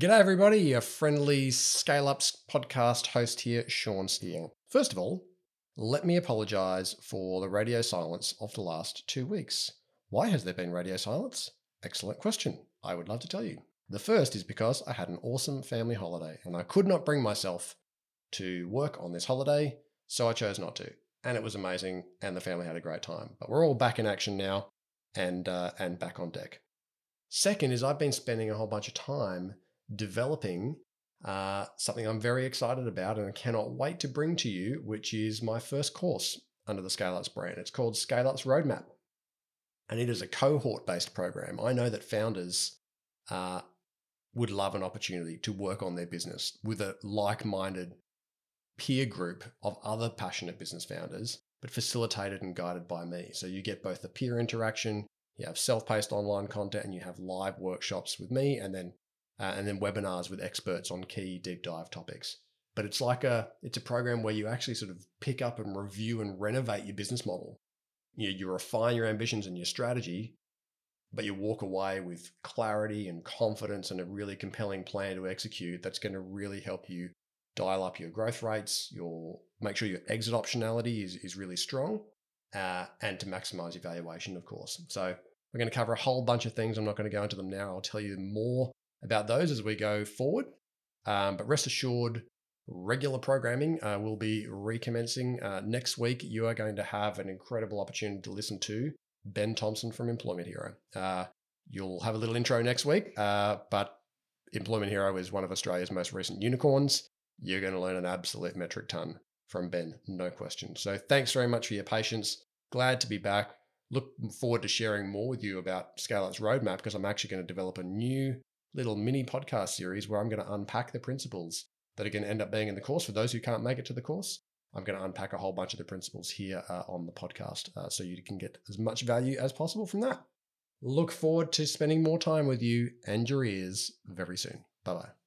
G'day, everybody. Your friendly Scale Ups podcast host here, Sean Steele. First of all, let me apologize for the radio silence of the last two weeks. Why has there been radio silence? Excellent question. I would love to tell you. The first is because I had an awesome family holiday and I could not bring myself to work on this holiday, so I chose not to. And it was amazing, and the family had a great time. But we're all back in action now and, uh, and back on deck. Second is I've been spending a whole bunch of time developing uh, something I'm very excited about and I cannot wait to bring to you, which is my first course under the Scale Ups brand. It's called Scale Ups Roadmap. And it is a cohort based program. I know that founders uh, would love an opportunity to work on their business with a like minded peer group of other passionate business founders, but facilitated and guided by me. So you get both the peer interaction, you have self-paced online content and you have live workshops with me and then uh, and then webinars with experts on key deep dive topics but it's like a it's a program where you actually sort of pick up and review and renovate your business model you, you refine your ambitions and your strategy but you walk away with clarity and confidence and a really compelling plan to execute that's going to really help you dial up your growth rates your make sure your exit optionality is, is really strong uh, and to maximize your valuation, of course. So we're going to cover a whole bunch of things. I'm not going to go into them now. I'll tell you more about those as we go forward. Um, but rest assured, regular programming uh, will be recommencing uh, next week. You are going to have an incredible opportunity to listen to Ben Thompson from Employment Hero. Uh, you'll have a little intro next week, uh, but Employment Hero is one of Australia's most recent unicorns. You're going to learn an absolute metric ton from Ben, no question. So thanks very much for your patience. Glad to be back. Look forward to sharing more with you about Scale Up's roadmap because I'm actually going to develop a new little mini podcast series where I'm going to unpack the principles that are going to end up being in the course. For those who can't make it to the course, I'm going to unpack a whole bunch of the principles here uh, on the podcast uh, so you can get as much value as possible from that. Look forward to spending more time with you and your ears very soon. Bye bye.